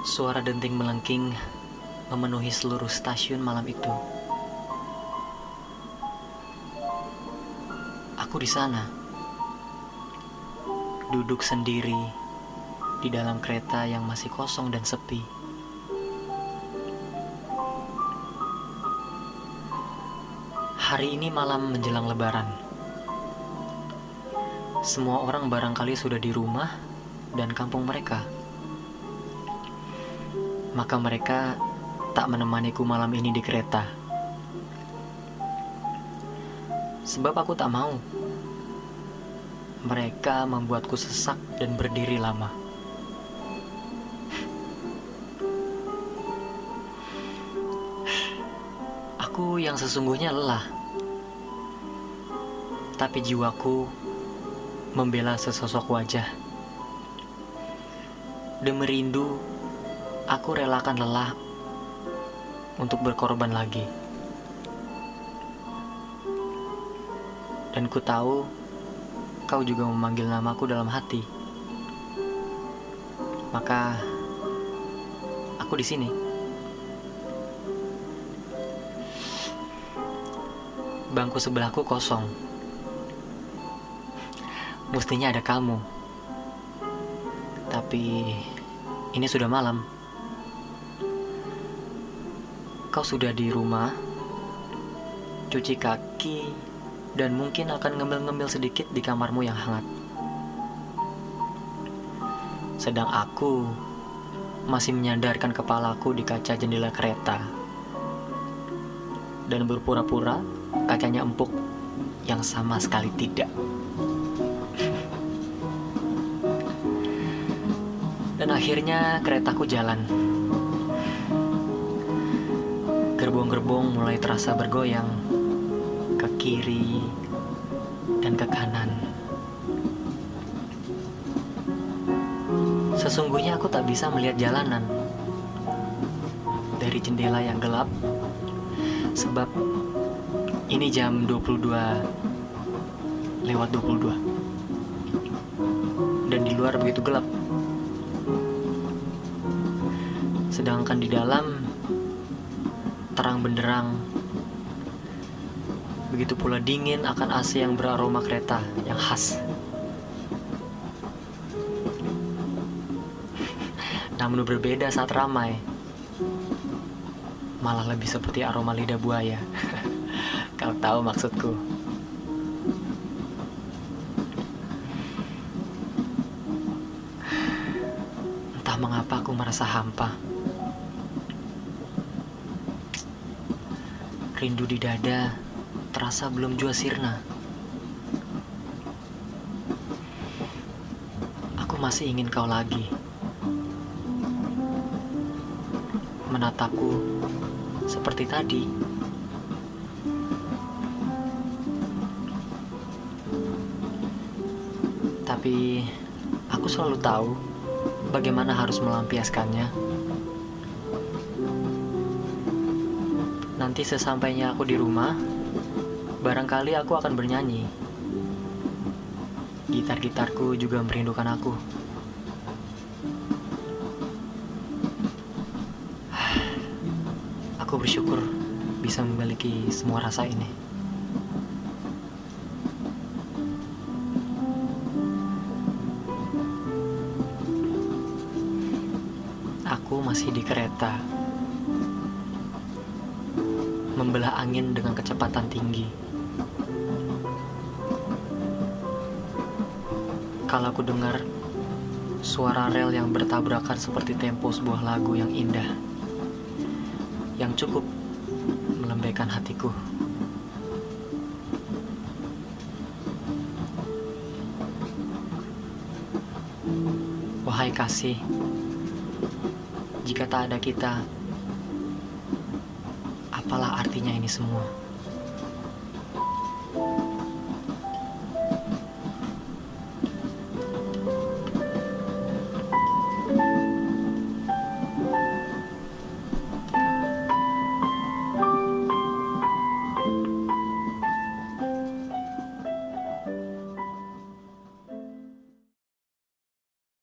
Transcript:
Suara denting melengking memenuhi seluruh stasiun malam itu. Aku di sana, duduk sendiri di dalam kereta yang masih kosong dan sepi. Hari ini malam menjelang Lebaran. Semua orang barangkali sudah di rumah dan kampung mereka. Maka mereka tak menemaniku malam ini di kereta. Sebab aku tak mau. Mereka membuatku sesak dan berdiri lama. Aku yang sesungguhnya lelah. Tapi jiwaku membela sesosok wajah. Demi rindu, aku relakan lelah untuk berkorban lagi. Dan ku tahu kau juga memanggil namaku dalam hati. Maka aku di sini. Bangku sebelahku kosong. Mestinya ada kamu. Tapi ini sudah malam. Kau sudah di rumah, cuci kaki, dan mungkin akan ngemil-ngemil sedikit di kamarmu yang hangat. Sedang aku masih menyandarkan kepalaku di kaca jendela kereta dan berpura-pura kacanya empuk yang sama sekali tidak. Dan akhirnya keretaku jalan. Gerbong-gerbong mulai terasa bergoyang ke kiri dan ke kanan. Sesungguhnya aku tak bisa melihat jalanan dari jendela yang gelap sebab ini jam 22 lewat 22 dan di luar begitu gelap sedangkan di dalam terang benderang begitu pula dingin akan AC yang beraroma kereta yang khas namun berbeda saat ramai malah lebih seperti aroma lidah buaya. Kau tahu maksudku. Entah mengapa aku merasa hampa. Rindu di dada terasa belum jua sirna. Aku masih ingin kau lagi. Menatapku seperti tadi. Tapi aku selalu tahu bagaimana harus melampiaskannya. Nanti sesampainya aku di rumah, barangkali aku akan bernyanyi. Gitar-gitarku juga merindukan aku. Aku bersyukur bisa memiliki semua rasa ini. Aku masih di kereta, membelah angin dengan kecepatan tinggi. Kalau aku dengar suara rel yang bertabrakan seperti tempo sebuah lagu yang indah yang cukup melembekkan hatiku. Wahai kasih, jika tak ada kita, apalah artinya ini semua?